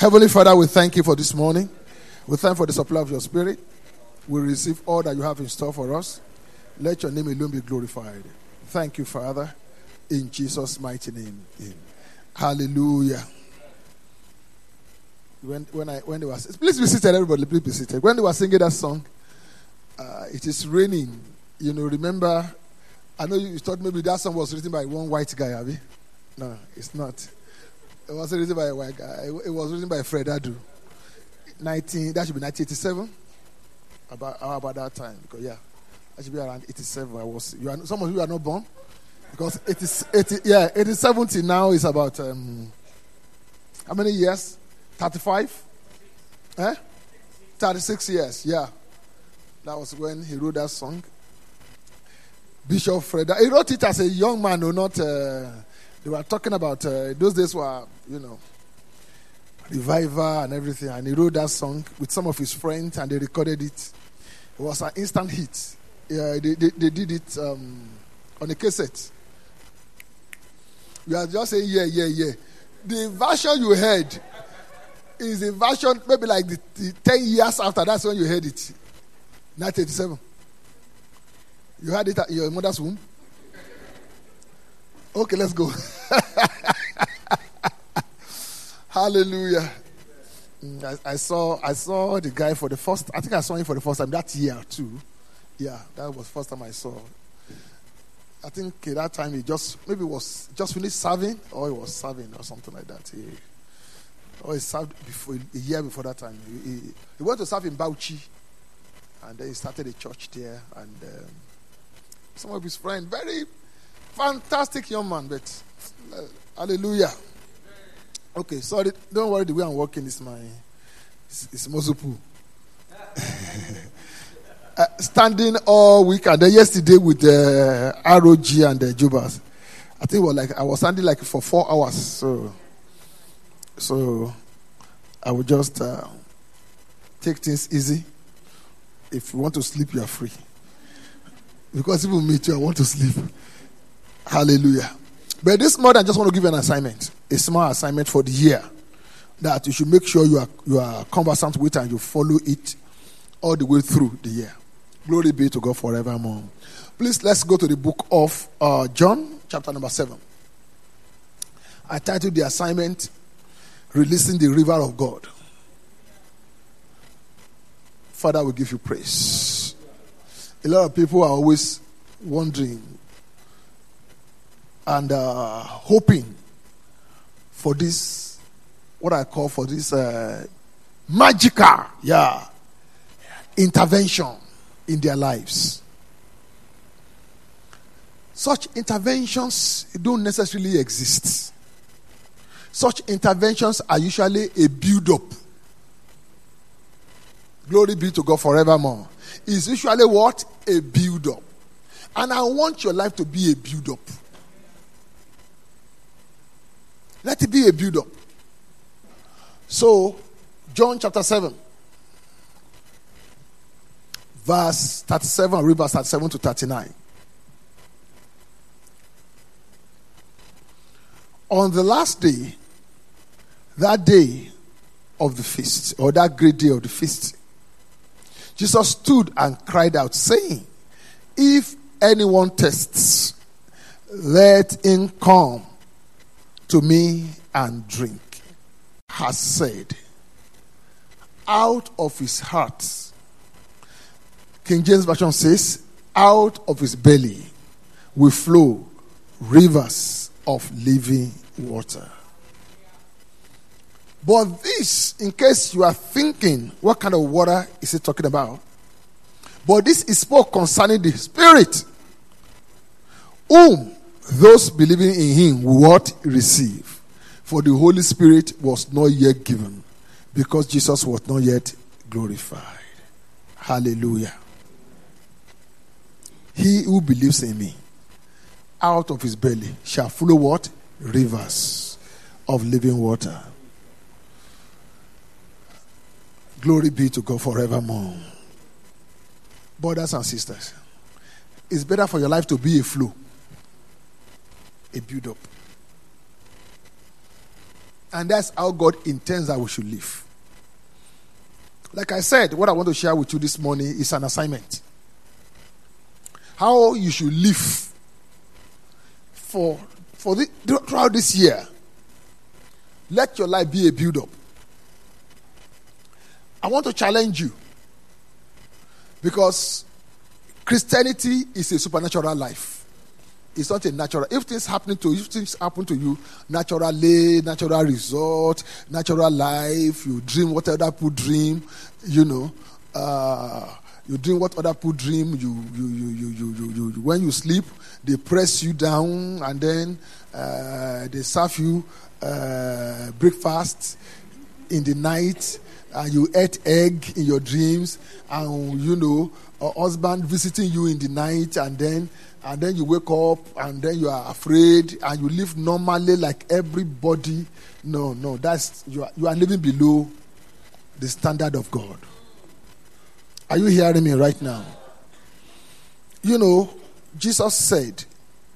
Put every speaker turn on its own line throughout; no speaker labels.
Heavenly Father, we thank you for this morning. We thank for the supply of your spirit. We receive all that you have in store for us. Let your name alone be glorified. Thank you, Father, in Jesus' mighty name. Amen. Hallelujah. When, when, I, when they were, please be seated, everybody, please be seated. When they were singing that song, uh, it is raining. You know, remember, I know you thought maybe that song was written by one white guy, Abby. No, it's not. It wasn't written by a white guy. It was written by Fred Addo. 19, that should be 1987. About, about that time. Because, yeah, that should be around 87. I was, you are, some of you are not born. Because it is, 80, yeah, it is 70 now is about, um, how many years? 35? Eh? 36 years, yeah. That was when he wrote that song. Bishop Fred. He wrote it as a young man, or not. Uh, they were talking about uh, those days were, you know, revival and everything. And he wrote that song with some of his friends, and they recorded it. It was an instant hit. Yeah, they, they, they did it um, on a cassette. We are just saying, yeah, yeah, yeah. The version you heard is a version maybe like the, the 10 years after that's when you heard it. 1987. You had it at your mother's womb? Okay, let's go. Hallelujah. Mm, I, I, saw I saw the guy for the first I think I saw him for the first time that year too. Yeah, that was first time I saw. I think at that time he just maybe was just finished serving or he was serving or something like that. He, or he served before a year before that time. He, he, he went to serve in Bauchi and then he started a church there and um, some of his friends very Fantastic young man, but uh, hallelujah. Okay, sorry, don't worry. The way I'm walking is my it's, it's uh, standing all week and then yesterday with the uh, ROG and the Jubas. I think was like I was standing like for four hours. So, so I will just uh, take things easy. If you want to sleep, you are free. Because even me too, I want to sleep. Hallelujah. But this morning, I just want to give you an assignment, a small assignment for the year that you should make sure you are, you are conversant with and you follow it all the way through the year. Glory be to God forevermore. Please, let's go to the book of uh, John, chapter number 7. I titled the assignment, Releasing the River of God. Father, we give you praise. A lot of people are always wondering and uh, hoping for this, what I call for this uh, magical, yeah, intervention in their lives. Such interventions don't necessarily exist. Such interventions are usually a build up. Glory be to God forevermore. It's usually what? A build up. And I want your life to be a build up. Let it be a build up. So, John chapter 7, verse 37, read verse 37 to 39. On the last day, that day of the feast, or that great day of the feast, Jesus stood and cried out, saying, If anyone tests, let him come to me and drink, has said, out of his heart. King James Version says, out of his belly will flow rivers of living water. But this, in case you are thinking, what kind of water is he talking about? But this is spoke concerning the Spirit, whom those believing in him will what? Receive. For the holy spirit was not yet given because jesus was not yet glorified. Hallelujah. He who believes in me out of his belly shall flow what? Rivers of living water. Glory be to god forevermore. Brothers and sisters it's better for your life to be a flow a build up. And that's how God intends that we should live. Like I said, what I want to share with you this morning is an assignment. How you should live for, for the, throughout this year. Let your life be a build up. I want to challenge you because Christianity is a supernatural life. It's not a natural. If things happen to you, if things happen to you naturally, natural result, natural life, you dream what other people dream, you know, uh, you dream what other people dream. You, you, you, you, you, you, you, when you sleep, they press you down and then uh, they serve you uh, breakfast in the night and you ate egg in your dreams and you know a husband visiting you in the night and then and then you wake up and then you are afraid and you live normally like everybody no no that's you are, you are living below the standard of god are you hearing me right now you know jesus said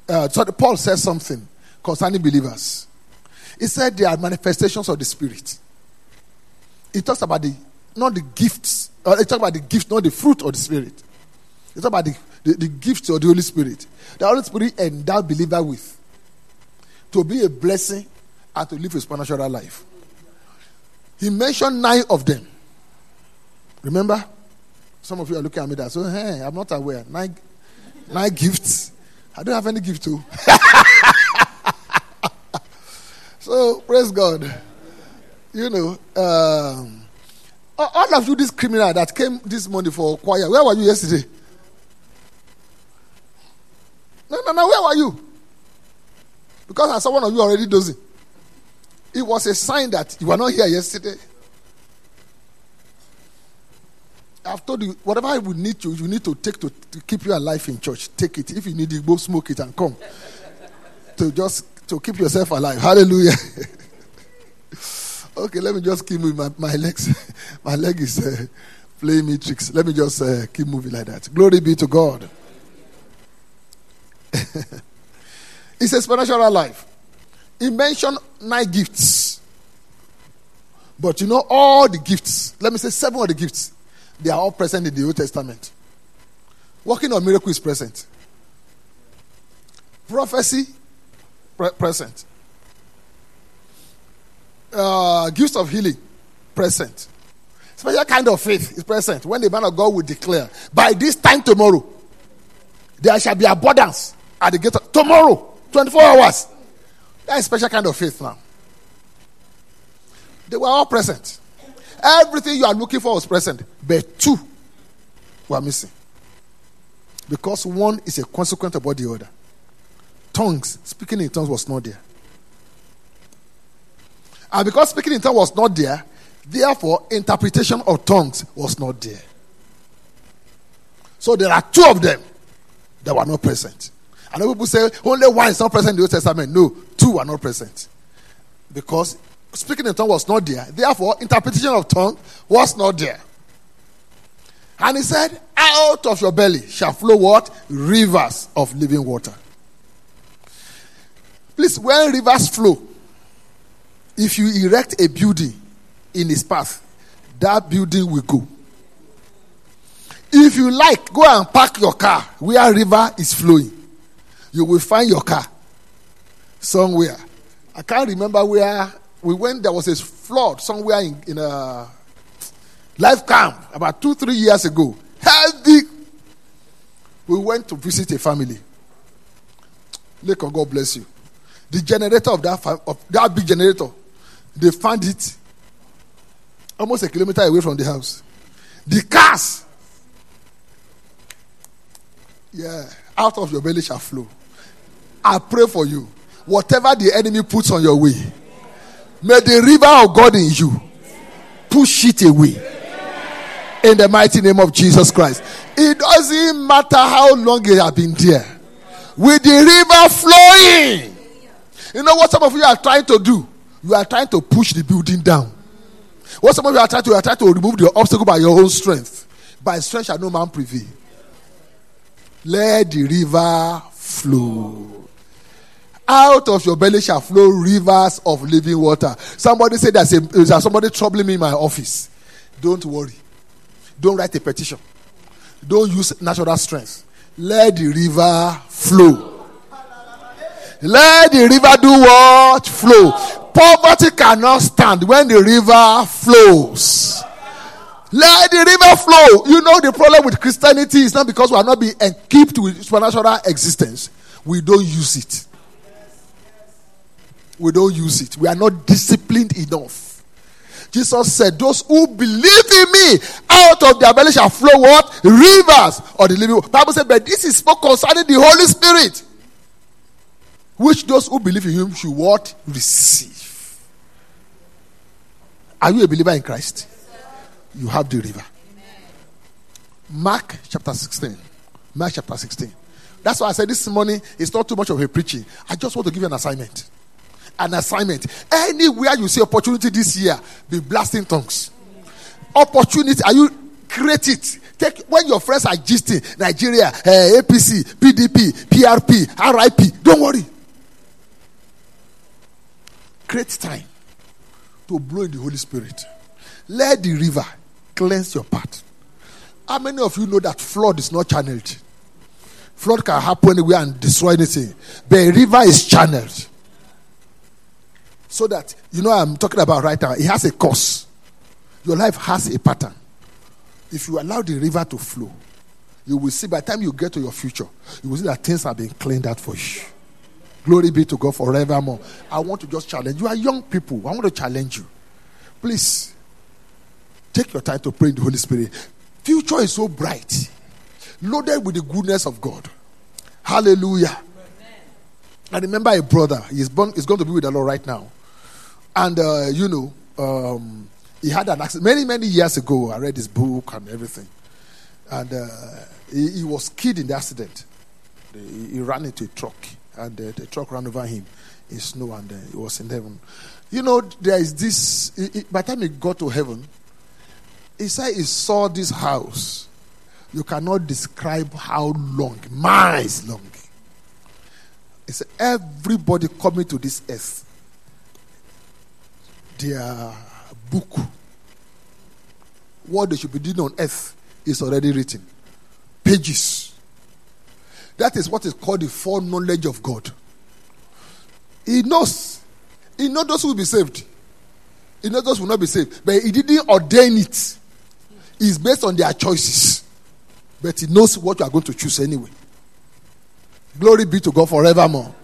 uh, sorry, paul said something concerning believers he said they are manifestations of the spirit he talks about the not the gifts. Uh, he talks about the gift, not the fruit of the spirit. He talks about the, the, the gift of the Holy Spirit. The Holy Spirit endowed believer with to be a blessing and to live a supernatural life. He mentioned nine of them. Remember? Some of you are looking at me that so hey, I'm not aware. Nine, nine gifts. I don't have any gift too. so praise God you know, um, all of you, this criminal that came this morning for choir, where were you yesterday? No, no, no, where were you? Because I saw one of you already dozing. It was a sign that you were not here yesterday. I've told you, whatever I would need you, you need to take to, to keep you alive in church. Take it. If you need it, go smoke it and come. to just to keep yourself alive. Hallelujah. Okay, let me just keep moving. My, my legs, my leg is uh, playing me tricks. Let me just uh, keep moving like that. Glory be to God. it's a spiritual life. He mentioned nine gifts. But you know, all the gifts, let me say seven of the gifts, they are all present in the Old Testament. Working on miracle is present. Prophecy, pre- present uh, gifts of healing present. Special kind of faith is present when the man of God will declare, by this time tomorrow, there shall be abundance at the gate of tomorrow, 24 hours. That is special kind of faith now. They were all present. Everything you are looking for was present, but two were missing. Because one is a consequence about the other. Tongues, speaking in tongues was not there. And because speaking in tongues was not there, therefore interpretation of tongues was not there. So there are two of them that were not present. And people say only one is not present in the Old Testament. No, two are not present. Because speaking in tongues was not there. Therefore, interpretation of tongue was not there. And he said, Out of your belly shall flow what? Rivers of living water. Please, when rivers flow, if you erect a building in its path, that building will go. If you like, go and park your car where river is flowing. You will find your car somewhere. I can't remember where we went. There was a flood somewhere in, in a life camp about two, three years ago. Heavy. We went to visit a family. Lake God bless you. The generator of that, of that big generator they found it almost a kilometer away from the house. The cars, yeah, out of your belly shall flow. I pray for you. Whatever the enemy puts on your way, may the river of God in you push it away. In the mighty name of Jesus Christ. It doesn't matter how long it has been there. With the river flowing. You know what some of you are trying to do? you are trying to push the building down. What some of you are trying to, you are trying to remove the obstacle by your own strength. By strength shall no man prevail. Let the river flow. Out of your belly shall flow rivers of living water. Somebody said there's, a, somebody troubling me in my office. Don't worry. Don't write a petition. Don't use natural strength. Let the river flow. Let the river do what? Flow. Poverty cannot stand when the river flows. Let the river flow. You know the problem with Christianity is not because we are not being equipped with supernatural existence. We don't use it. We don't use it. We are not disciplined enough. Jesus said, Those who believe in me, out of their belly shall flow what? Rivers or the living. Bible said, but this is spoken concerning the Holy Spirit. Which those who believe in him should what? Receive. Are you a believer in Christ? You have the river. Mark chapter 16. Mark chapter 16. That's why I said this morning it's not too much of a preaching. I just want to give you an assignment an assignment. Anywhere you see opportunity this year, be blasting tongues. Opportunity, are you create it? Take when your friends are gisting Nigeria, uh, eh, APC, PDP, PRP, RIP. Don't worry. Create time to blow in the Holy Spirit. Let the river cleanse your path. How many of you know that flood is not channeled? Flood can happen anywhere and destroy anything, but a river is channeled so that you know I'm talking about right now. It has a course. Your life has a pattern. If you allow the river to flow, you will see by the time you get to your future, you will see that things are being cleaned out for you. Glory be to God forevermore. I want to just challenge you. Are young people. I want to challenge you. Please take your time to pray in the Holy Spirit. Future is so bright, loaded with the goodness of God. Hallelujah. I remember a brother. He's born. He's going to be with the Lord right now. And, uh, you know, um, he had an accident many, many years ago. I read his book and everything. And uh, he, he, was killed in the accident. He, he ran into a truck, and uh, the truck ran over him in snow, and uh, he was in heaven. You know, there is this. He, by the time he got to heaven, he said he saw this house. You cannot describe how long, miles long. He said, Everybody coming to this earth their book, what they should be doing on earth, is already written. Pages. That is what is called the foreknowledge of God. He knows. He knows those who will be saved. He knows those who will not be saved. But he didn't ordain it. It's based on their choices. But he knows what you are going to choose anyway. Glory be to God forevermore.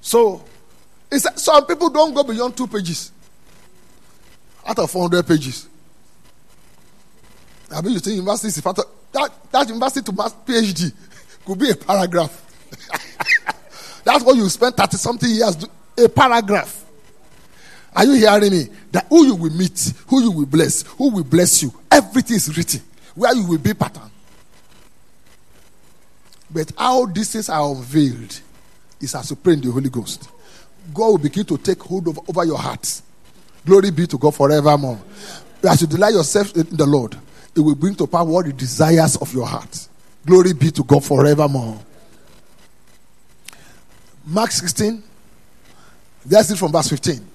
So it's, some people don't go beyond two pages out of 400 pages. I mean, you think university is part of, that, that university to master PhD could be a paragraph. That's what you spend 30 something years do, a paragraph. Are you hearing me? That who you will meet, who you will bless, who will bless you, everything is written. Where you will be pattern. But how these things are unveiled is as you pray in the Holy Ghost. God will begin to take hold of, over your heart. Glory be to God forevermore. As you delight yourself in the Lord, it will bring to power what the desires of your heart. Glory be to God forevermore. Mark 16, that's it from verse 15.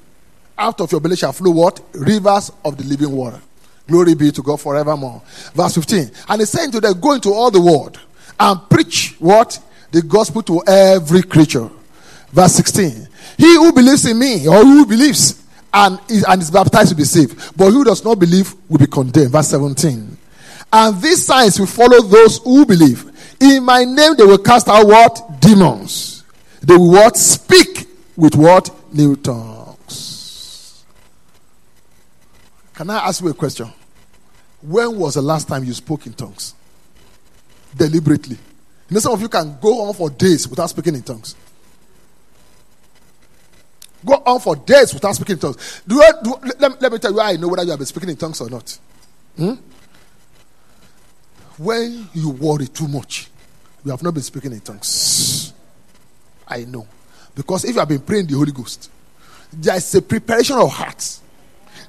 Out of your belly shall flow what? Rivers of the living water. Glory be to God forevermore. Verse 15. And he said to them, Go into all the world and preach what? The gospel to every creature. Verse 16. He who believes in me, or who believes and is, and is baptized will be saved. But who does not believe will be condemned. Verse 17. And these signs will follow those who believe. In my name they will cast out what? Demons. They will what? Speak with what? New tongues. Can I ask you a question? When was the last time you spoke in tongues? Deliberately. You know, some of you can go on for days without speaking in tongues. Go on for days without speaking in tongues. Do, you, do let, let, me tell you I know whether you have been speaking in tongues or not. Hmm? When you worry too much, you have not been speaking in tongues. I know. Because if you have been praying the Holy Ghost, there is a preparation of hearts.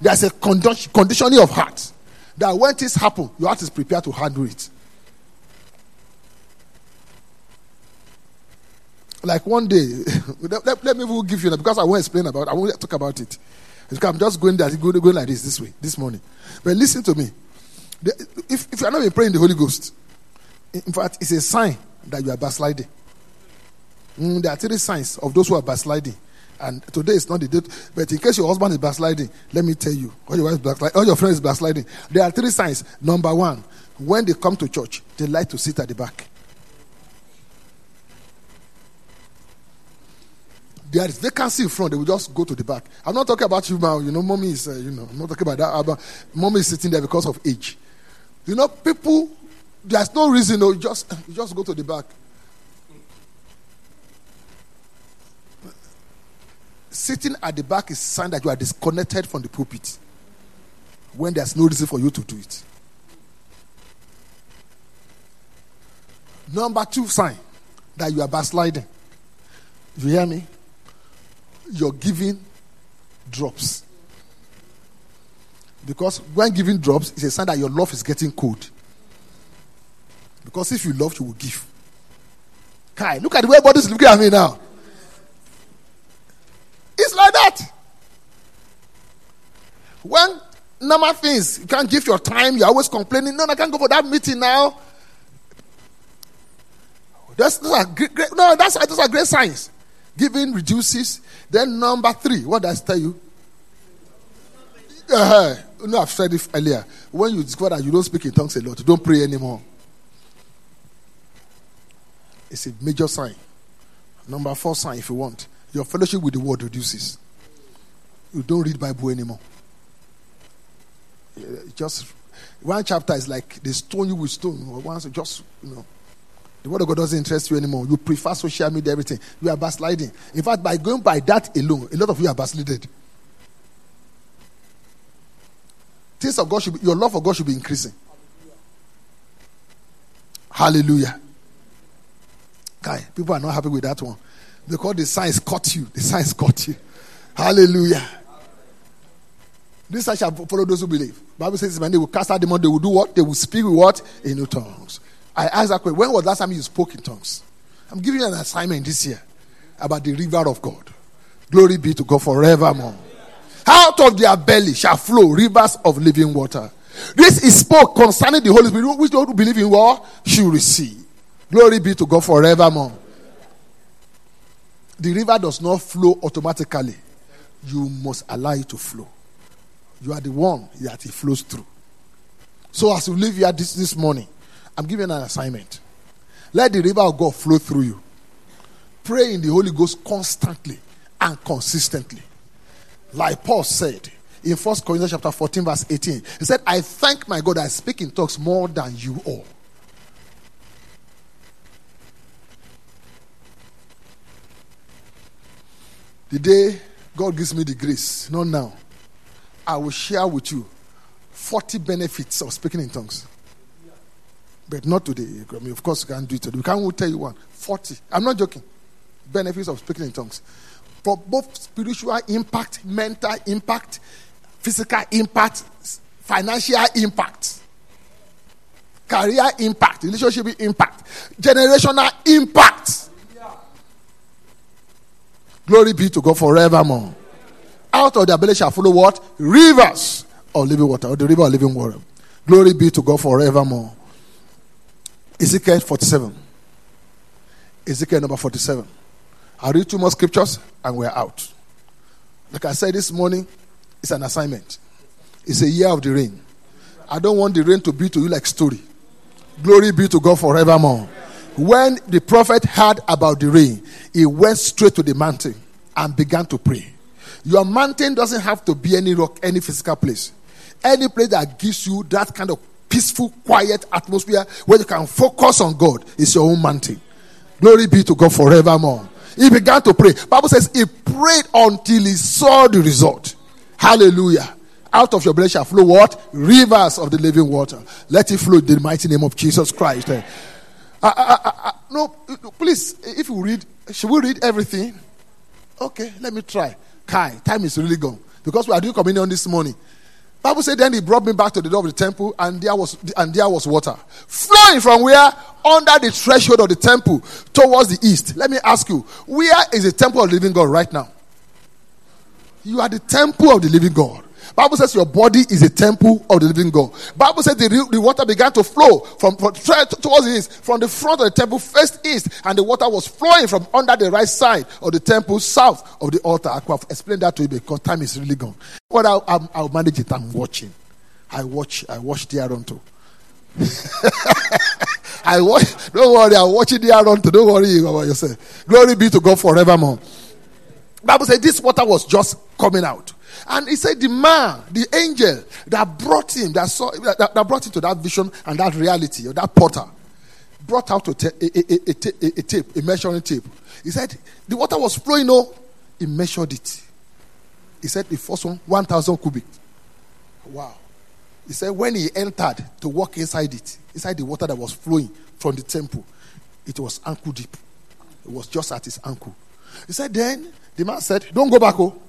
There's a conditioning of heart. That when things happen, your heart is prepared to handle it. Like one day, let, let, let me give you that because I won't explain about. it. I won't talk about it. Because I'm just going there, going, going like this this way this morning. But listen to me. If if you are not praying the Holy Ghost, in fact, it's a sign that you are backsliding. Mm, there are three signs of those who are backsliding. And today is not the date. But in case your husband is backsliding, let me tell you, or your wife backsliding, your backsliding. There are three signs. Number one, when they come to church, they like to sit at the back. There is vacancy in front, they will just go to the back. I'm not talking about you now. You know, mommy is, uh, you know, I'm not talking about that. But mommy is sitting there because of age. You know, people, there's no reason, no, you just, you just go to the back. sitting at the back is sign that you are disconnected from the pulpit when there's no reason for you to do it. Number two sign that you are backsliding. You hear me? Your giving drops. Because when giving drops, it's a sign that your love is getting cold. Because if you love, you will give. Kai, look at the way everybody's looking at me now. It's like that. When normal things, you can't give your time, you're always complaining. No, I can't go for that meeting now. That's, those are great, great, no, that's those are great signs. Giving reduces. Then number three, what does it tell you? Uh, no, I've said it earlier. When you discover that you don't speak in tongues a lot, don't pray anymore. It's a major sign. Number four sign, if you want, your fellowship with the word reduces. You don't read Bible anymore. Just one chapter is like they stone you with stone. Once, just you know, the word of God doesn't interest you anymore. You prefer social media, everything. You are backsliding. In fact, by going by that alone, a lot of you are backslided. Things of God should be, your love for God should be increasing. Hallelujah. Guy, people are not happy with that one. Because the signs caught you. The signs caught you. Hallelujah. This I shall follow those who believe. Bible says when they will cast out demons, they will do what? They will speak with what? In new tongues. I asked that question. When was the last time you spoke in tongues? I'm giving you an assignment this year about the river of God. Glory be to God forevermore. Out of their belly shall flow rivers of living water. This is spoke concerning the Holy Spirit, which those who believe in what should receive. Glory be to God forevermore. The river does not flow automatically. You must allow it to flow. You are the one that it flows through. So as you live here this, this morning, I'm giving an assignment. Let the river of God flow through you. Pray in the Holy Ghost constantly and consistently. Like Paul said in 1 Corinthians chapter 14, verse 18. He said, I thank my God I speak in talks more than you all. The day God gives me the grace, not now, I will share with you 40 benefits of speaking in tongues. But not today. I mean, of course, you can't do it today. We can't tell you one. 40. I'm not joking. Benefits of speaking in tongues. For both spiritual impact, mental impact, physical impact, financial impact, career impact, relationship impact, generational impact. Glory be to God forevermore. Out of the belly shall follow what? Rivers of living water, or the river of living water. Glory be to God forevermore. Ezekiel 47. Ezekiel number 47. I'll read two more scriptures and we're out. Like I said this morning, it's an assignment. It's a year of the rain. I don't want the rain to be to you like story. Glory be to God forevermore. When the prophet heard about the rain, he went straight to the mountain and began to pray. Your mountain doesn't have to be any rock, any physical place. Any place that gives you that kind of peaceful, quiet atmosphere where you can focus on God is your own mountain. Glory be to God forevermore. He began to pray. Bible says he prayed until he saw the result. Hallelujah. Out of your belly shall flow what? Rivers of the living water. Let it flow in the mighty name of Jesus Christ. I- I- I- no, please, if you read, should we read everything? Okay, let me try. Kai, time is really gone. Because we are doing communion this morning. Bible said then he brought me back to the door of the temple, and there was and there was water flowing from where under the threshold of the temple towards the east. Let me ask you, where is the temple of the living God right now? You are the temple of the living God. Bible says your body is a temple of the living God. Bible says the, the water began to flow from, from towards the east, from the front of the temple first east, and the water was flowing from under the right side of the temple south of the altar. I could have explained that to you because time is really gone. But I'll, I'll, I'll manage it. I'm watching. I watch. I watch the too. I watch. Don't worry. I'm watching the too. Don't worry about yourself. Glory be to God forevermore. Bible says this water was just coming out. And he said, the man, the angel that brought him, that saw, that, that brought him to that vision and that reality, or that potter, brought out a, a, tape, a measuring tape. He said, the water was flowing, no, he measured it. He said, the first one, 1,000 cubic. Wow. He said, when he entered to walk inside it, inside the water that was flowing from the temple, it was ankle deep. It was just at his ankle. He said, then the man said, Don't go back, oh.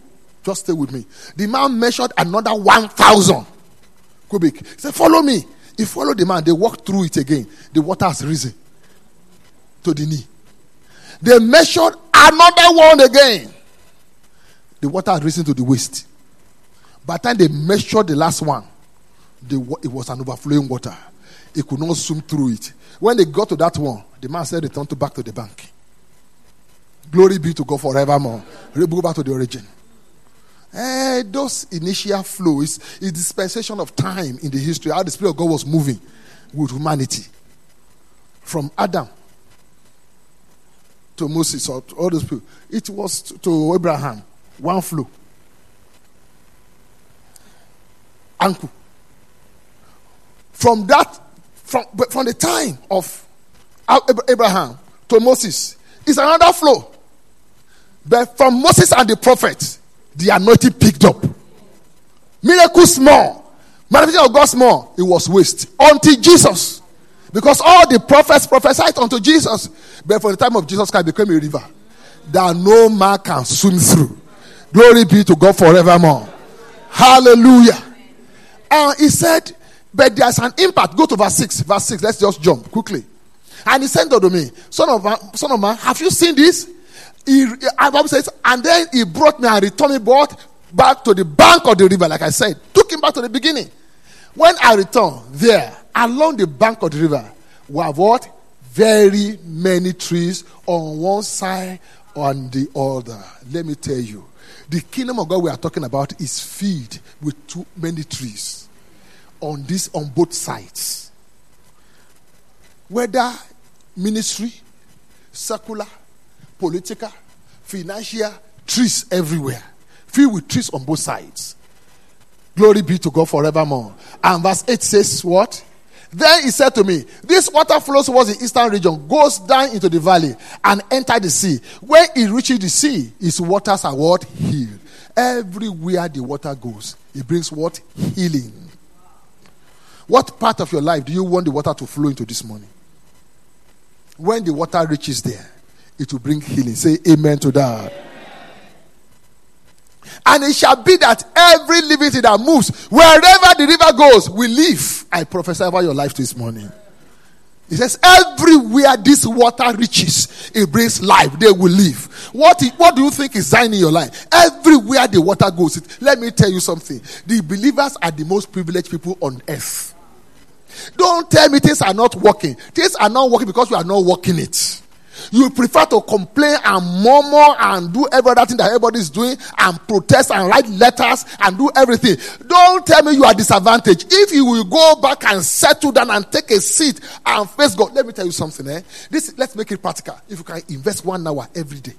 Just stay with me. The man measured another 1,000 cubic. He said, Follow me. He followed the man. They walked through it again. The water has risen to the knee. They measured another one again. The water had risen to the waist. By the time they measured the last one, the, it was an overflowing water. He could not swim through it. When they got to that one, the man said, Return to back to the bank. Glory be to God forevermore. Go back to the origin. Eh, those initial flows is dispensation of time in the history, how the Spirit of God was moving with humanity. From Adam to Moses or to all those people. It was to, Abraham. One flow. Uncle. From that, from, from the time of Abraham to Moses, is another flow. But from Moses and the prophets, the anointing picked up. Miracle small. Manifestation of God small. It was waste. Until Jesus. Because all the prophets prophesied unto Jesus. But for the time of Jesus Christ became a river that no man can swim through. Glory be to God forevermore. Hallelujah. And he said, but there's an impact. Go to verse 6. Verse 6. Let's just jump quickly. And he said unto me, Son of man, son of man, have you seen this? He, Bible says, and then he brought me and returned me brought back to the bank of the river, like I said, took him back to the beginning. When I returned there, along the bank of the river, were what? Very many trees on one side on the other. Let me tell you, the kingdom of God we are talking about is filled with too many trees on this on both sides. Whether ministry, secular, political, financial, trees everywhere. Filled with trees on both sides. Glory be to God forevermore. And verse 8 says, What? Then he said to me, This water flows towards the eastern region, goes down into the valley, and enter the sea. When it reaches the sea, its waters are what? Healed. Everywhere the water goes, it brings what? Healing. What part of your life do you want the water to flow into this morning? When the water reaches there, it will bring healing. Say amen to that. And it shall be that every living thing that moves, wherever the river goes, will live. I prophesy over your life this morning. He says, everywhere this water reaches, it brings life. They will live. What, what do you think is signing your life? Everywhere the water goes, it, let me tell you something. The believers are the most privileged people on earth. Don't tell me things are not working. Things are not working because you are not working it. You prefer to complain and murmur and do every other thing that everybody is doing and protest and write letters and do everything. Don't tell me you are disadvantaged. If you will go back and settle down and take a seat and face God, let me tell you something. Eh? This let's make it practical. If you can invest one hour every day,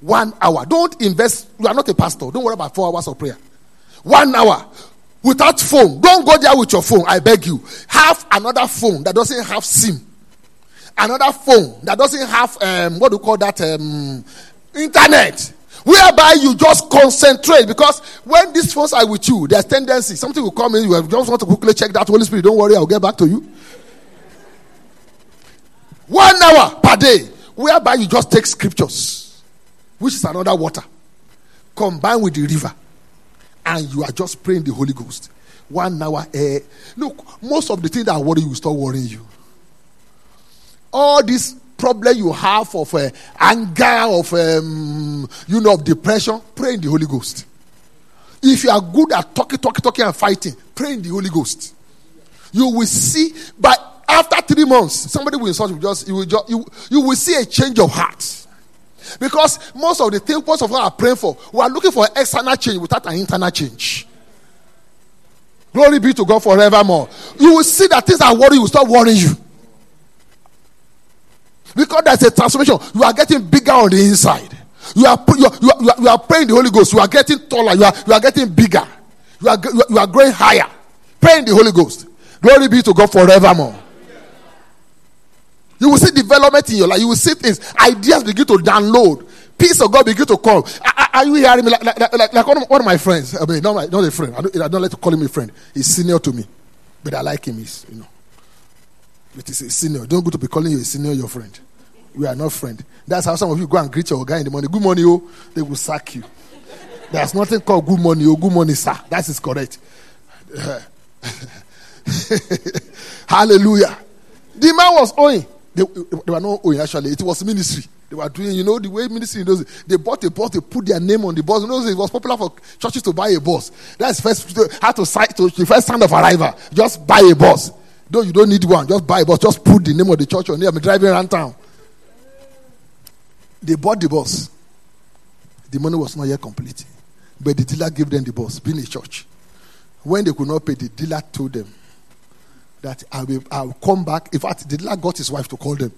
one hour. Don't invest. You are not a pastor. Don't worry about four hours of prayer. One hour without phone. Don't go there with your phone. I beg you. Have another phone that doesn't have SIM another phone that doesn't have um, what do you call that um, internet whereby you just concentrate because when these phones are with you there's tendency something will come in you just want to quickly check that holy spirit don't worry i'll get back to you one hour per day whereby you just take scriptures which is another water combined with the river and you are just praying the holy ghost one hour. Eh. Look, most of the things that worry you will stop worrying you. All this problem you have of uh, anger, of um, you know, of depression, pray in the Holy Ghost. If you are good at talking, talking, talking, and fighting, pray in the Holy Ghost. You will see, but after three months, somebody will insult you. Just you will just you, you will see a change of heart. Because most of the things most of us are praying for, we are looking for external change without an internal change. Glory be to God forevermore. You will see that things that worry you will stop worrying you. Because there's a transformation. You are getting bigger on the inside. You are, you are, you are, you are praying the Holy Ghost. You are getting taller. You are, you are getting bigger. You are, you are growing higher. Praying the Holy Ghost. Glory be to God forevermore. You will see development in your life. You will see things, ideas begin to download. Peace of God begin to come. Are, you hearing me? Like, like, like, like one, of, one, of, my friends. I mean, not, my, not a friend. I don't, I don't like to call him a friend. He's senior to me, but I like him. He's, you know, it is a senior. Don't go to be calling you a senior, your friend. We are not friend. That's how some of you go and greet your guy in the morning. Good morning, oh. They will sack you. There's nothing called good morning, oh. Good morning, sir. That is correct. Hallelujah. The man was owing. They, they, were not owing actually. It was ministry. They were doing, you know, the way ministry in those they bought a bus, they put their name on the bus. You know, it was popular for churches to buy a bus. That's first how to to the first sign of arrival. Just buy a bus. Though you don't need one, just buy a bus. Just put the name of the church on it. I'm driving around town. They bought the bus. The money was not yet complete. But the dealer gave them the bus, being a church. When they could not pay, the dealer told them that I will, I will come back. In fact, the dealer got his wife to call them.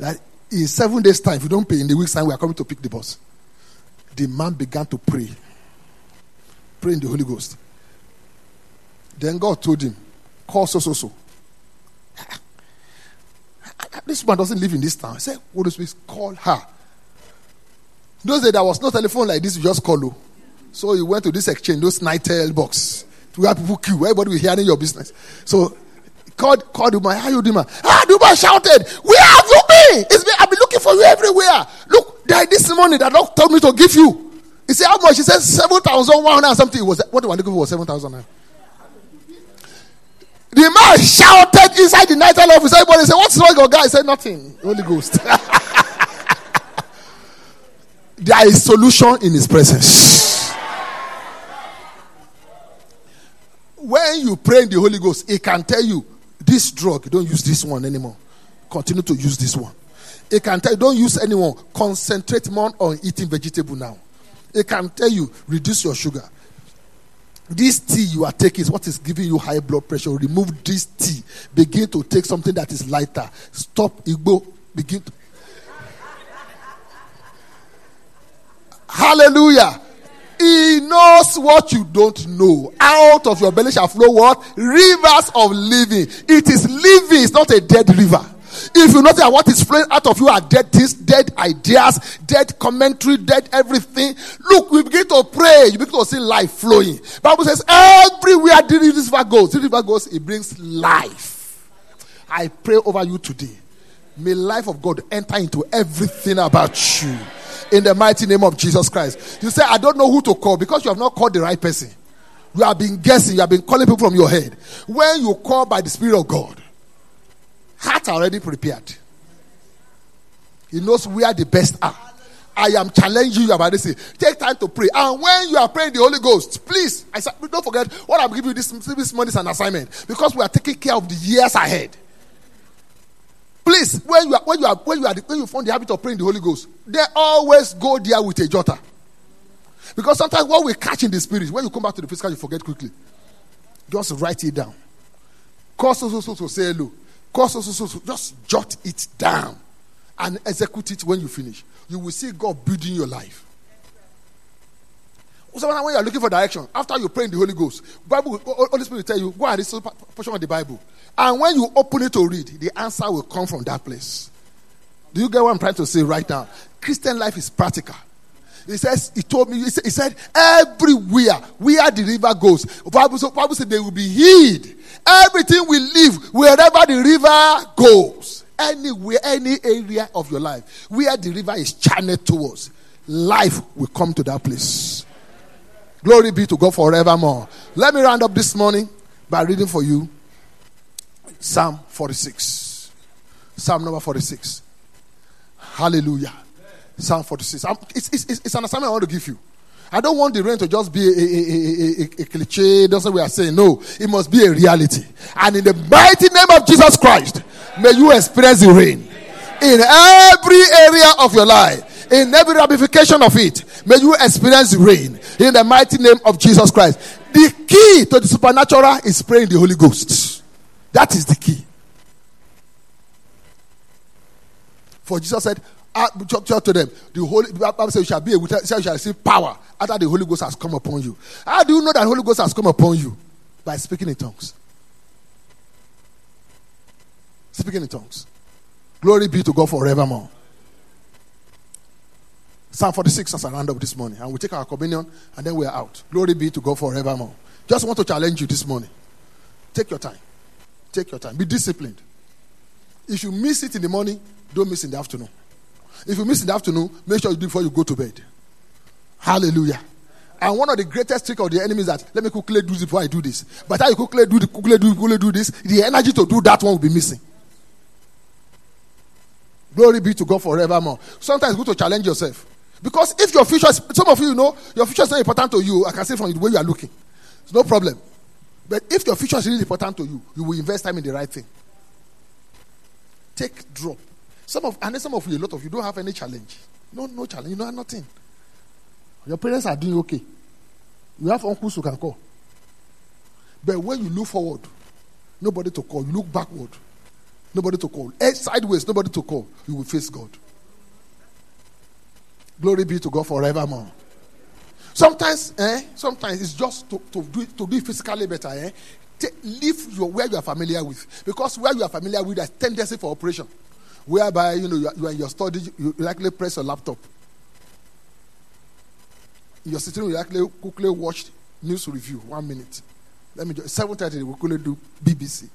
That in seven days' time, if you don't pay in the week's time, we are coming to pick the bus. The man began to pray. Pray in the Holy Ghost. Then God told him, call so so so. This man doesn't live in this town. I said, Holy Spirit, call her. Those days there was no telephone like this, you just call her. So he went to this exchange, those night Nitel box, to where people queue. Everybody will hearing your business. So called called Duma. How you Duma? Ah, Duma shouted, Where have you been? It's been I've been looking for you everywhere. Look, there this money that Lord told me to give you. He said, How much? He said seven thousand one hundred something. Was what do I looking for? Seven thousand. The man shouted inside the night office. Everybody said, What's wrong, with your guy? He said, Nothing. Holy Ghost. there is solution in his presence. When you pray in the Holy Ghost, it can tell you this drug, don't use this one anymore. Continue to use this one. It can tell you, don't use anyone. Concentrate more on eating vegetable now. It can tell you, reduce your sugar. This tea you are taking is what is giving you high blood pressure. Remove this tea. Begin to take something that is lighter. Stop Igbo. Begin to. Hallelujah. He knows what you don't know. Out of your belly shall flow what? Rivers of living. It is living, it's not a dead river. If you notice that what is flowing out of you are dead things, dead ideas, dead commentary, dead everything. Look, we begin to pray. You begin to see life flowing. Bible says everywhere this river goes, this river goes, it brings life. I pray over you today. May life of God enter into everything about you. In the mighty name of Jesus Christ. You say, I don't know who to call because you have not called the right person. You have been guessing, you have been calling people from your head. When you call by the Spirit of God, heart already prepared. He knows where the best are. I am challenging you about this. Take time to pray. And when you are praying the Holy Ghost, please, I don't forget what I'm giving you this, this morning is an assignment because we are taking care of the years ahead. Please, when you are when you are when you are when you find the habit of praying the Holy Ghost, they always go there with a jotter. Because sometimes what we catch in the spirit, when you come back to the physical, you forget quickly. Just write it down. Cause so so so say hello. Cause so so just jot it down and execute it when you finish. You will see God building your life. So when you are looking for direction, after you pray in the Holy Ghost, Bible, Holy Spirit will tell you, go and read some portion of the Bible. And when you open it to read, the answer will come from that place. Do you get what I'm trying to say right now? Christian life is practical. He says, he told me, he said, he said everywhere where the river goes, Bible, so Bible said they will be healed. Everything will live wherever the river goes. Anywhere, any area of your life, where the river is channeled towards, life will come to that place. Glory be to God forevermore. Let me round up this morning by reading for you Psalm 46. Psalm number 46. Hallelujah. Psalm 46. It's, it's, it's, an assignment I want to give you. I don't want the rain to just be a, a, a, a, cliche. That's what we are saying. No, it must be a reality. And in the mighty name of Jesus Christ, may you experience the rain in every area of your life, in every ramification of it. May you experience the rain in the mighty name of Jesus Christ. The key to the supernatural is praying the Holy Ghost. That is the key. For Jesus said, uh, talk, talk to them. The Holy Bible says you shall be able to you shall receive power after the Holy Ghost has come upon you. How do you know that Holy Ghost has come upon you? By speaking in tongues. Speaking in tongues. Glory be to God forevermore. Psalm 46 as I round up this morning. And we take our communion and then we are out. Glory be to God forevermore. Just want to challenge you this morning. Take your time. Take your time. Be disciplined. If you miss it in the morning, don't miss in the afternoon. If you miss in the afternoon, make sure you do before you go to bed. Hallelujah. And one of the greatest trick of the enemy is that let me quickly do this before I do this. But how you quickly do, the quickly do, quickly do this, the energy to do that one will be missing. Glory be to God forevermore. Sometimes good to challenge yourself. Because if your future, some of you know, your future is not important to you. I can see from the way you are looking. It's no problem. But if your future is really important to you, you will invest time in the right thing. Take drop. Some of and some of you, a lot of you don't have any challenge. No, no challenge. You know nothing. Your parents are doing okay. You have uncles who can call. But when you look forward, nobody to call. You look backward, nobody to call. Head sideways, nobody to call. You will face God. Glory be to God forevermore. Sometimes, eh? Sometimes it's just to, to do to do physically better, eh? Leave your where you are familiar with. Because where you are familiar with, there's tendency for operation whereby you know you are, you are in your study, you likely press your laptop. You're sitting, you likely quickly watch news review. One minute. Let me just seven thirty. We quickly do BBC.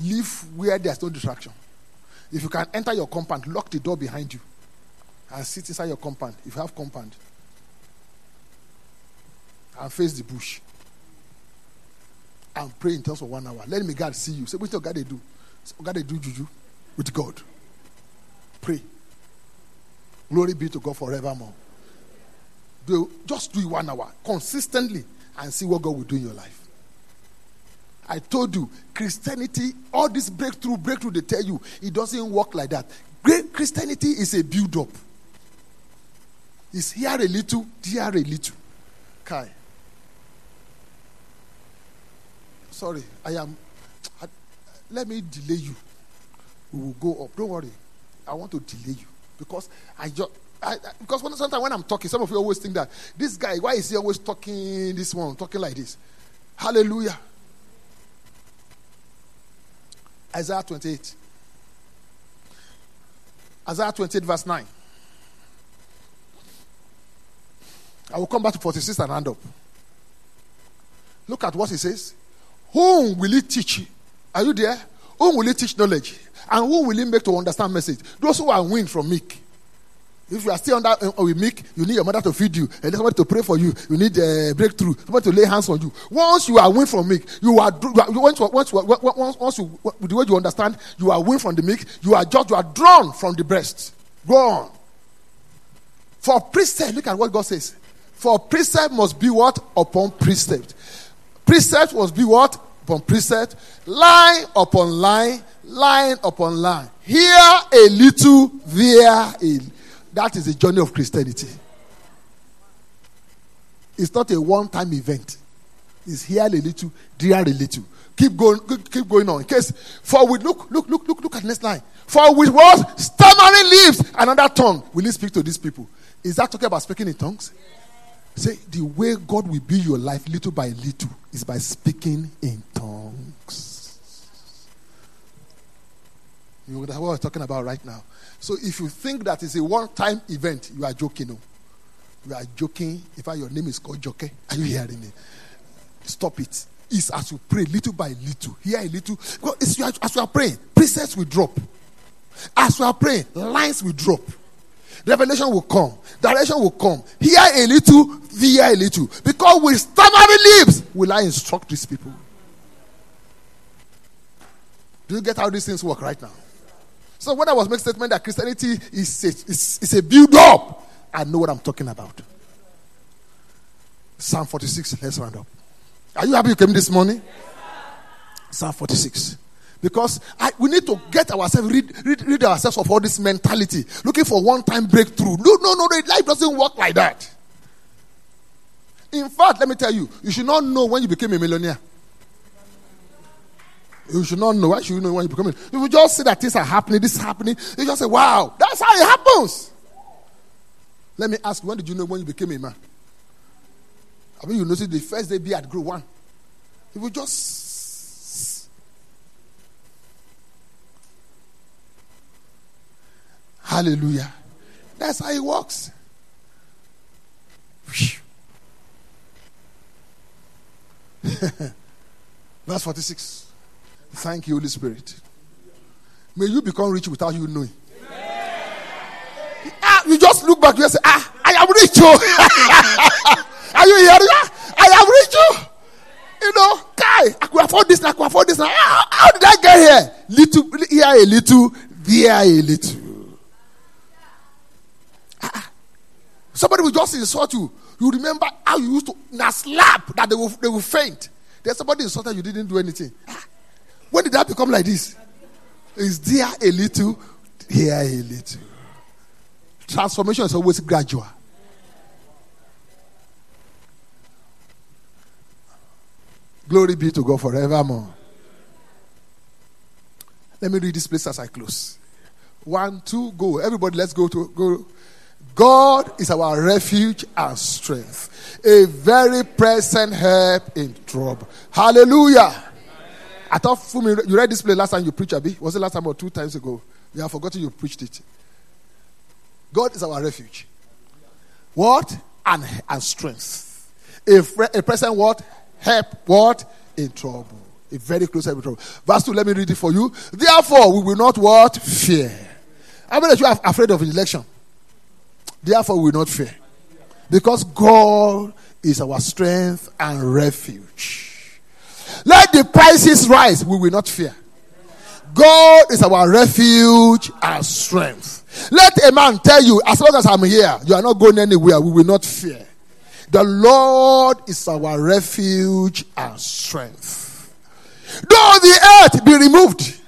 Leave where there's no distraction. If you can enter your compound, lock the door behind you, and sit inside your compound. If you have compound, and face the bush, and pray in terms of one hour. Let me God see you. Say, what God they do? God they do juju with God. Pray. Glory be to God forevermore. Do, just do it one hour consistently and see what God will do in your life. I told you, Christianity, all this breakthrough, breakthrough, they tell you, it doesn't work like that. Great Christianity is a build up. It's here a little, there a little. Kai. Sorry, I am. I, let me delay you we will go up. Don't worry. I want to delay you because I just. I, because when, sometimes when I'm talking, some of you always think that this guy, why is he always talking this one, talking like this? Hallelujah. Isaiah 28. Isaiah 28, verse 9. I will come back to 46 and hand up. Look at what he says. Whom will he teach? Are you there? Whom will he teach knowledge? And who will he make to understand message? Those who are weaned from milk. If you are still under uh, with milk, you need your mother to feed you, and somebody to pray for you. You need a uh, breakthrough, somebody to lay hands on you. Once you are weaned from milk, you are, you are once, once, once, once you the way you understand, you are weaned from the milk. You are just you are drawn from the breast. Go on. For precept, look at what God says. For precept must be what upon precept. Precept must be what upon precept. Line upon line line upon line. Here a little, there a. That is the journey of Christianity. It's not a one-time event. It's here a little, there a little. Keep going, keep going on. In case, for we look, look, look, look, look at next line. For with what stammering lips, another tongue will he speak to these people. Is that talking about speaking in tongues? Say the way God will be your life little by little is by speaking in tongues. You know what we're talking about right now. So if you think that is a one-time event, you are joking. No? You are joking. In fact, your name is called Joke. Are you hearing me? Stop it. It's as you pray, little by little. Here a little. It's as you are praying, precepts will drop. As you are praying, lines will drop. Revelation will come. Direction will come. Here a little, there a little. Because with stammering lips will I instruct these people. Do you get how these things work right now? So when I was making statement that Christianity is a, is, is a build up, I know what I'm talking about. Psalm 46, let's round up. Are you happy you came this morning? Psalm 46. Because I, we need to get ourselves, read, read, read ourselves of all this mentality, looking for one time breakthrough. No, no, no, no, life doesn't work like that. In fact, let me tell you, you should not know when you became a millionaire. You should not know. Why should you know when you become If you just see that things are happening, this is happening, you just say, wow, that's how it happens. Let me ask, when did you know when you became a man? I mean, you notice the first day be at group one. You just Hallelujah. That's how it works. Verse 46. Thank you, Holy Spirit. May you become rich without you knowing. Ah, you just look back and say, Ah, I am rich. Oh. Are you hearing? I am rich. Oh. You know, guy, I could afford this, I could afford this. How, how did I get here? Little, here a little, there a little. Somebody will just insult you. You remember how you used to slap that they will, they will faint. There's somebody insulted you didn't do anything. Ah, when did that become like this? Is there a little? Here a little. Transformation is always gradual. Glory be to God forevermore. Let me read this place as I close. One, two, go. Everybody, let's go to go God is our refuge and strength, a very present help in trouble. Hallelujah. I thought Fumi, you read this play last time you preached, Abi? Was it last time or two times ago? You have forgotten you preached it. God is our refuge. What? And, and strength. A, a present what? Help what? In trouble. A very close help in trouble. Verse 2, let me read it for you. Therefore, we will not what? Fear. How many of you are afraid of election? Therefore, we will not fear. Because God is our strength and refuge. Let the prices rise, we will not fear. God is our refuge and strength. Let a man tell you, as long as I'm here, you are not going anywhere, we will not fear. The Lord is our refuge and strength. Though the earth be removed,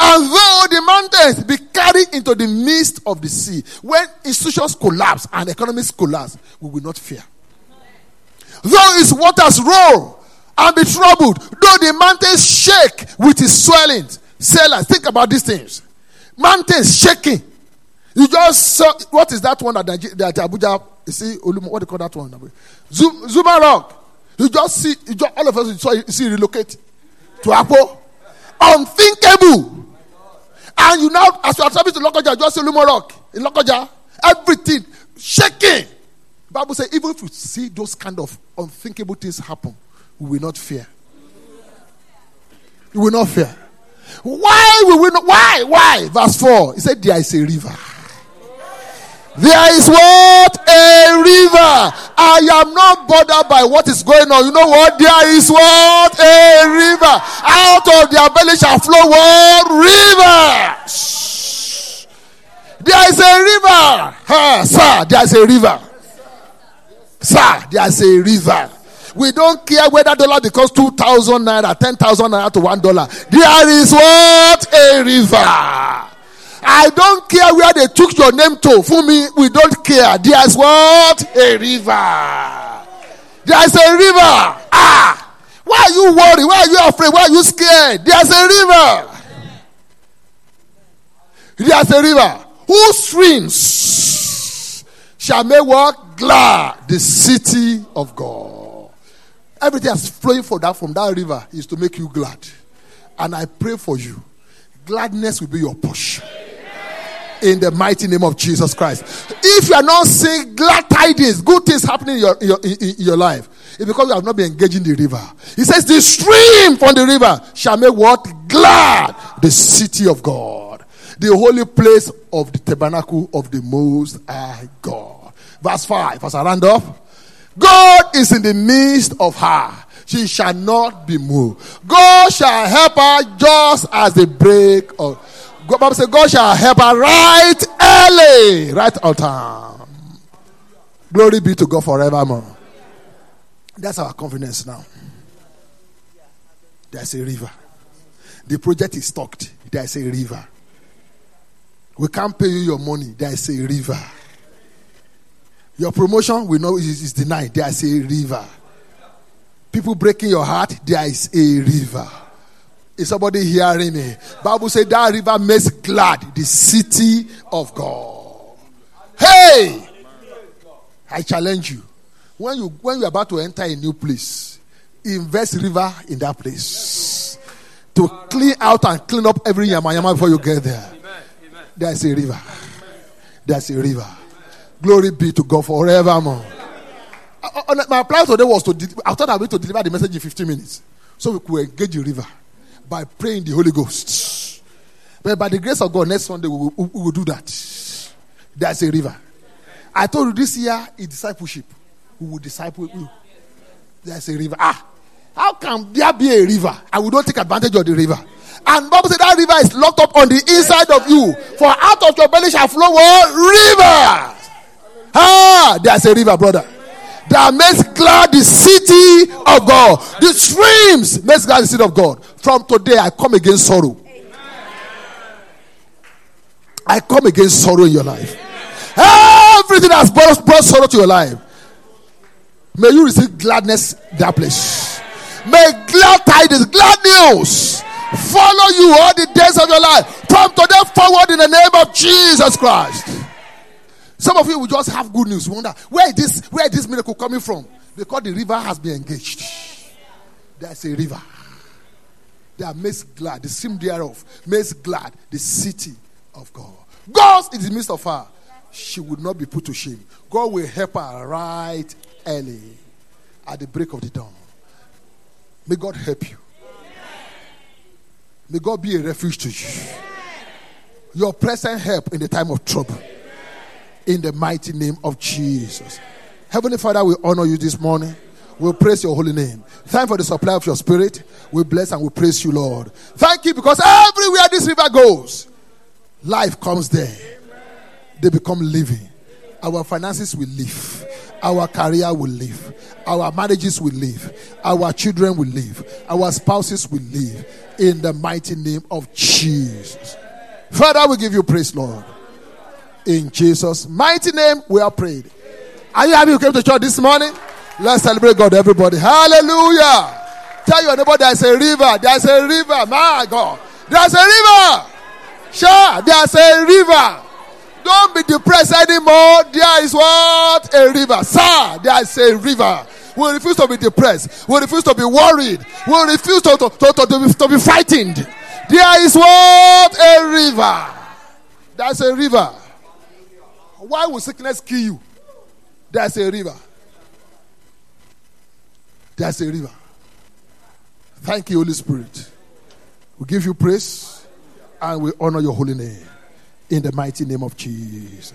and though the mountains be carried into the midst of the sea, when institutions collapse and economies collapse, we will not fear. Though its waters roar and be troubled, though the mountains shake with its swelling. Selah, think about these things. Mountains shaking. You just saw, what is that one that, that Abuja, you see, what do you call that one? Zuma Rock. You just see, you just, all of us you saw, you see relocate to Apo. Unthinkable. And you now, as you are traveling to Lokoja, you just see Lumo Rock in Lokoja, everything shaking. Bible says, even if you see those kind of unthinkable things happen, we will not fear. We will not fear. Why will we not? Why? Why? Verse 4. He said, There is a river. There is what? A river. I am not bothered by what is going on. You know what? There is what? A river. Out of their belly shall flow what? River. There is a river. Huh, sir, there is a river. Sir, there is a river. We don't care whether dollar becomes 2,000 naira, 10,000 naira to $1. There is what? A river. I don't care where they took your name to. For me, we don't care. There's what? A river. There's a river. Ah! Why are you worried? Why are you afraid? Why are you scared? There's a river. There's a river. Whose streams shall make what? Glad the city of God. Everything that's flowing from that, from that river is to make you glad. And I pray for you. Gladness will be your portion in the mighty name of Jesus Christ. If you are not seeing glad tidings, good things happening in your, in your, in, your life, it's because you have not been engaging the river. He says, The stream from the river shall make what? Glad the city of God. the holy place of the tabernacle of the Most High God. Verse 5, as I round up, God is in the midst of her. She shall not be moved. God shall help her just as the break of. God, Bible says, God shall help her right early, right on time. Glory be to God forevermore. That's our confidence now. There's a river. The project is stocked. There's a river. We can't pay you your money. There's a river. Your promotion we know is, is denied. There's a river. People breaking your heart. There is a river. Is somebody hearing me? Bible said that river makes glad the city of God. Hey! I challenge you. When you when you're about to enter a new place, invest river in that place. To clean out and clean up every yama before you get there. There's a river. There's a river. Glory be to God forevermore. My plan today was to. I thought I was to deliver the message in 15 minutes, so we could engage the river by praying the Holy Ghost. But by the grace of God, next Sunday we will, we will do that. There's a river. I told you this year is discipleship. We will disciple you. There's a river. Ah, how can there be a river? I will not take advantage of the river. And Bible said that river is locked up on the inside of you. For out of your belly shall flow a Rivers. Ah, there's a river, brother. That makes glad the city of God. The streams makes glad the city of God. From today, I come against sorrow. I come against sorrow in your life. Everything that's brought, brought sorrow to your life. May you receive gladness that place. May glad tidings, glad news follow you all the days of your life. From today forward in the name of Jesus Christ. Some of you will just have good news. wonder where is this where is this miracle coming from? Because the river has been engaged. There's a river They are made glad, the stream thereof makes glad the city of God. God is in the midst of her. She would not be put to shame. God will help her right early at the break of the dawn. May God help you. May God be a refuge to you. Your present help in the time of trouble. In the mighty name of Jesus. Heavenly Father, we honor you this morning. We praise your holy name. Thank you for the supply of your spirit. We bless and we praise you, Lord. Thank you because everywhere this river goes, life comes there. They become living. Our finances will live. Our career will live. Our marriages will live. Our children will live. Our spouses will live. In the mighty name of Jesus. Father, we give you praise, Lord. In Jesus' mighty name, we are prayed. Are you happy you came to church this morning? Let's celebrate God, everybody. Hallelujah. Tell your neighbor there's a river. There's a river. My God. There's a river. Sure, there's a river. Don't be depressed anymore. There is what? A river. Sir, there is a river. We refuse to be depressed. We refuse to be worried. We refuse to, to, to, to, to, be, to be frightened. There is what? A river. There's a river. Why will sickness kill you? There's a river. There's a river. Thank you, Holy Spirit. We give you praise and we honor your holy name in the mighty name of Jesus.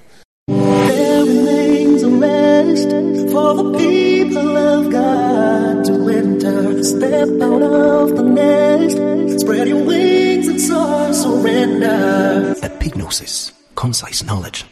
There remains a rest for the people of God to enter. Step out of the nest, spread your wings and soar, surrender.
Epignosis, concise knowledge.